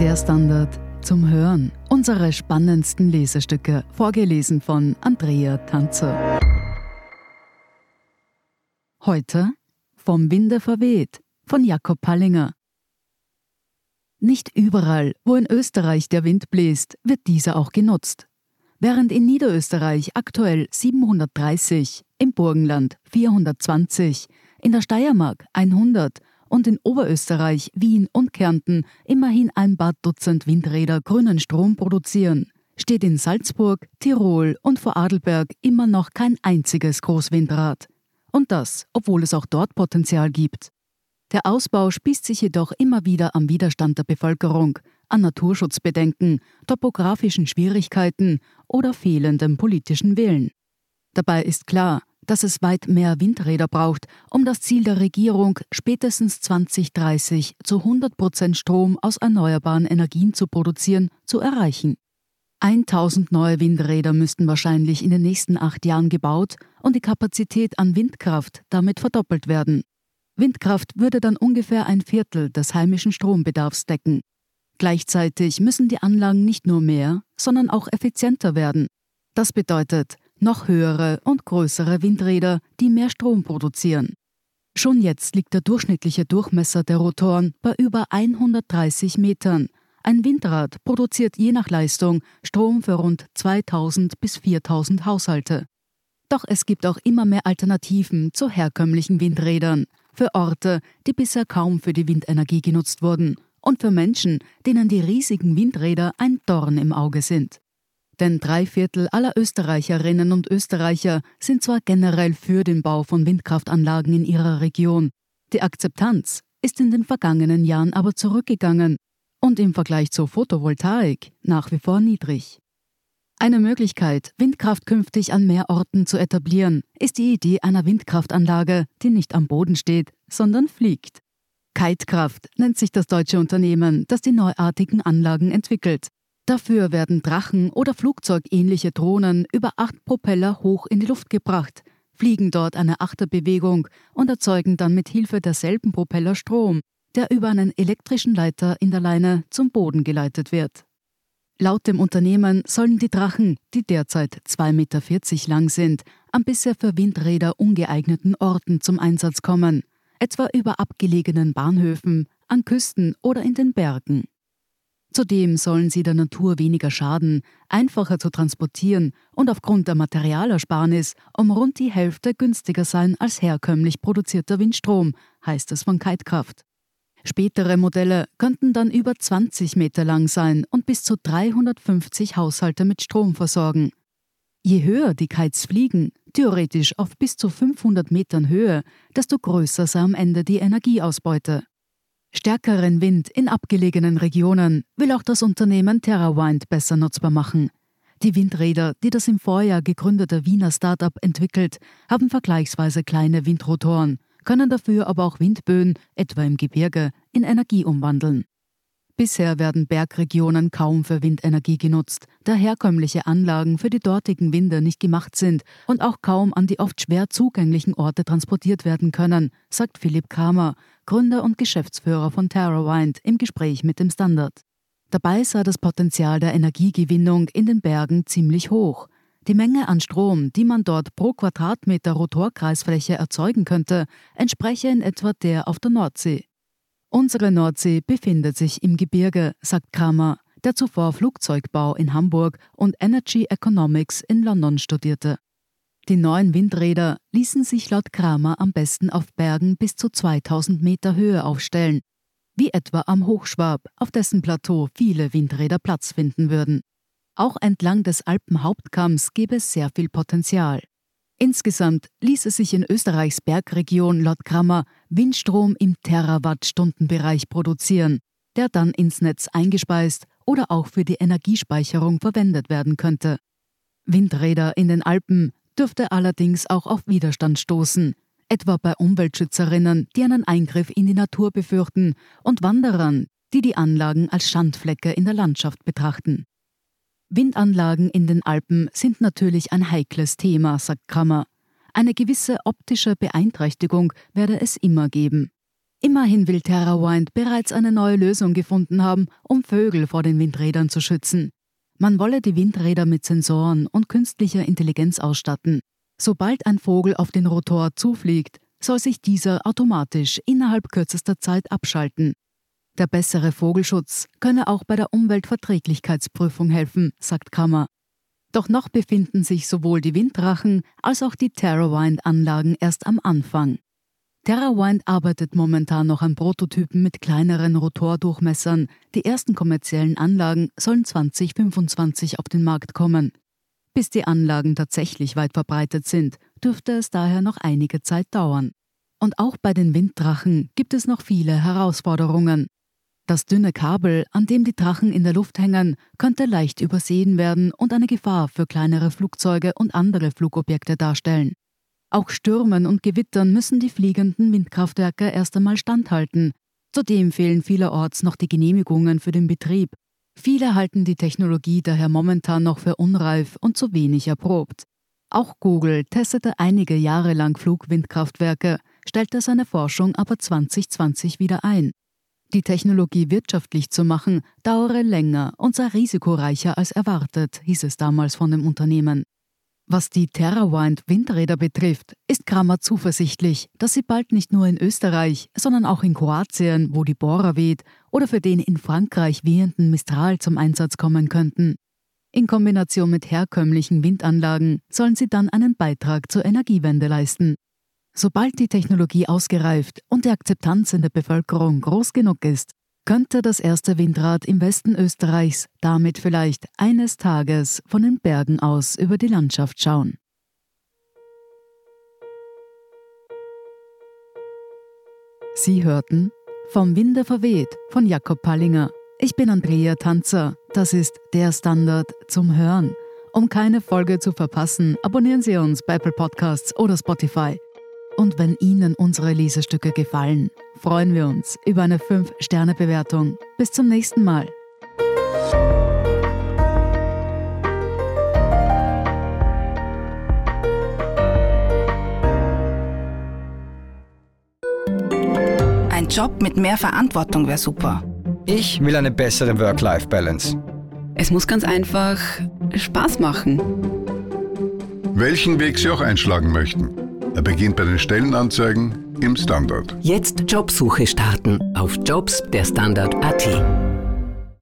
Der Standard zum Hören. Unsere spannendsten Lesestücke, vorgelesen von Andrea Tanzer. Heute Vom Winde verweht von Jakob Pallinger. Nicht überall, wo in Österreich der Wind bläst, wird dieser auch genutzt. Während in Niederösterreich aktuell 730, im Burgenland 420, in der Steiermark 100 und in Oberösterreich, Wien und Kärnten immerhin ein paar Dutzend Windräder grünen Strom produzieren, steht in Salzburg, Tirol und Vorarlberg immer noch kein einziges Großwindrad. Und das, obwohl es auch dort Potenzial gibt. Der Ausbau spießt sich jedoch immer wieder am Widerstand der Bevölkerung, an Naturschutzbedenken, topografischen Schwierigkeiten oder fehlendem politischen Willen. Dabei ist klar, dass es weit mehr Windräder braucht, um das Ziel der Regierung, spätestens 2030 zu 100 Prozent Strom aus erneuerbaren Energien zu produzieren, zu erreichen. 1000 neue Windräder müssten wahrscheinlich in den nächsten acht Jahren gebaut und die Kapazität an Windkraft damit verdoppelt werden. Windkraft würde dann ungefähr ein Viertel des heimischen Strombedarfs decken. Gleichzeitig müssen die Anlagen nicht nur mehr, sondern auch effizienter werden. Das bedeutet, noch höhere und größere Windräder, die mehr Strom produzieren. Schon jetzt liegt der durchschnittliche Durchmesser der Rotoren bei über 130 Metern. Ein Windrad produziert je nach Leistung Strom für rund 2000 bis 4000 Haushalte. Doch es gibt auch immer mehr Alternativen zu herkömmlichen Windrädern, für Orte, die bisher kaum für die Windenergie genutzt wurden, und für Menschen, denen die riesigen Windräder ein Dorn im Auge sind. Denn drei Viertel aller Österreicherinnen und Österreicher sind zwar generell für den Bau von Windkraftanlagen in ihrer Region, die Akzeptanz ist in den vergangenen Jahren aber zurückgegangen und im Vergleich zur Photovoltaik nach wie vor niedrig. Eine Möglichkeit, Windkraft künftig an mehr Orten zu etablieren, ist die Idee einer Windkraftanlage, die nicht am Boden steht, sondern fliegt. Kitekraft nennt sich das deutsche Unternehmen, das die neuartigen Anlagen entwickelt. Dafür werden Drachen oder flugzeugähnliche Drohnen über acht Propeller hoch in die Luft gebracht, fliegen dort eine Achterbewegung und erzeugen dann mit Hilfe derselben Propeller Strom, der über einen elektrischen Leiter in der Leine zum Boden geleitet wird. Laut dem Unternehmen sollen die Drachen, die derzeit 2,40 Meter lang sind, an bisher für Windräder ungeeigneten Orten zum Einsatz kommen, etwa über abgelegenen Bahnhöfen, an Küsten oder in den Bergen. Zudem sollen sie der Natur weniger schaden, einfacher zu transportieren und aufgrund der Materialersparnis um rund die Hälfte günstiger sein als herkömmlich produzierter Windstrom, heißt es von Kitekraft. Spätere Modelle könnten dann über 20 Meter lang sein und bis zu 350 Haushalte mit Strom versorgen. Je höher die Kites fliegen, theoretisch auf bis zu 500 Metern Höhe, desto größer sei am Ende die Energieausbeute. Stärkeren Wind in abgelegenen Regionen will auch das Unternehmen TerraWind besser nutzbar machen. Die Windräder, die das im Vorjahr gegründete Wiener Start-up entwickelt, haben vergleichsweise kleine Windrotoren, können dafür aber auch Windböen, etwa im Gebirge, in Energie umwandeln. Bisher werden Bergregionen kaum für Windenergie genutzt, da herkömmliche Anlagen für die dortigen Winde nicht gemacht sind und auch kaum an die oft schwer zugänglichen Orte transportiert werden können, sagt Philipp Kramer, Gründer und Geschäftsführer von TerraWind, im Gespräch mit dem Standard. Dabei sei das Potenzial der Energiegewinnung in den Bergen ziemlich hoch. Die Menge an Strom, die man dort pro Quadratmeter Rotorkreisfläche erzeugen könnte, entspreche in etwa der auf der Nordsee. Unsere Nordsee befindet sich im Gebirge, sagt Kramer, der zuvor Flugzeugbau in Hamburg und Energy Economics in London studierte. Die neuen Windräder ließen sich laut Kramer am besten auf Bergen bis zu 2000 Meter Höhe aufstellen, wie etwa am Hochschwab, auf dessen Plateau viele Windräder Platz finden würden. Auch entlang des Alpenhauptkamms gäbe es sehr viel Potenzial. Insgesamt ließe sich in Österreichs Bergregion laut Krammer Windstrom im Terawattstundenbereich produzieren, der dann ins Netz eingespeist oder auch für die Energiespeicherung verwendet werden könnte. Windräder in den Alpen dürfte allerdings auch auf Widerstand stoßen, etwa bei Umweltschützerinnen, die einen Eingriff in die Natur befürchten, und Wanderern, die die Anlagen als Schandflecke in der Landschaft betrachten. Windanlagen in den Alpen sind natürlich ein heikles Thema, sagt Krammer. Eine gewisse optische Beeinträchtigung werde es immer geben. Immerhin will TerraWind bereits eine neue Lösung gefunden haben, um Vögel vor den Windrädern zu schützen. Man wolle die Windräder mit Sensoren und künstlicher Intelligenz ausstatten. Sobald ein Vogel auf den Rotor zufliegt, soll sich dieser automatisch innerhalb kürzester Zeit abschalten. Der bessere Vogelschutz könne auch bei der Umweltverträglichkeitsprüfung helfen, sagt Kammer. Doch noch befinden sich sowohl die Winddrachen als auch die TerraWind-Anlagen erst am Anfang. TerraWind arbeitet momentan noch an Prototypen mit kleineren Rotordurchmessern. Die ersten kommerziellen Anlagen sollen 2025 auf den Markt kommen. Bis die Anlagen tatsächlich weit verbreitet sind, dürfte es daher noch einige Zeit dauern. Und auch bei den Winddrachen gibt es noch viele Herausforderungen. Das dünne Kabel, an dem die Drachen in der Luft hängen, könnte leicht übersehen werden und eine Gefahr für kleinere Flugzeuge und andere Flugobjekte darstellen. Auch Stürmen und Gewittern müssen die fliegenden Windkraftwerke erst einmal standhalten. Zudem fehlen vielerorts noch die Genehmigungen für den Betrieb. Viele halten die Technologie daher momentan noch für unreif und zu wenig erprobt. Auch Google testete einige Jahre lang Flugwindkraftwerke, stellte seine Forschung aber 2020 wieder ein. Die Technologie wirtschaftlich zu machen, dauere länger und sei risikoreicher als erwartet, hieß es damals von dem Unternehmen. Was die TerraWind Windräder betrifft, ist Kramer zuversichtlich, dass sie bald nicht nur in Österreich, sondern auch in Kroatien, wo die Bohrer weht, oder für den in Frankreich wehenden Mistral zum Einsatz kommen könnten. In Kombination mit herkömmlichen Windanlagen sollen sie dann einen Beitrag zur Energiewende leisten. Sobald die Technologie ausgereift und die Akzeptanz in der Bevölkerung groß genug ist, könnte das erste Windrad im Westen Österreichs damit vielleicht eines Tages von den Bergen aus über die Landschaft schauen. Sie hörten Vom Winde verweht von Jakob Pallinger. Ich bin Andrea Tanzer. Das ist der Standard zum Hören. Um keine Folge zu verpassen, abonnieren Sie uns bei Apple Podcasts oder Spotify. Und wenn Ihnen unsere Lesestücke gefallen, freuen wir uns über eine 5-Sterne-Bewertung. Bis zum nächsten Mal. Ein Job mit mehr Verantwortung wäre super. Ich will eine bessere Work-Life-Balance. Es muss ganz einfach Spaß machen. Welchen Weg Sie auch einschlagen möchten. Er beginnt bei den Stellenanzeigen im Standard. Jetzt Jobsuche starten auf Jobs der Standard.at.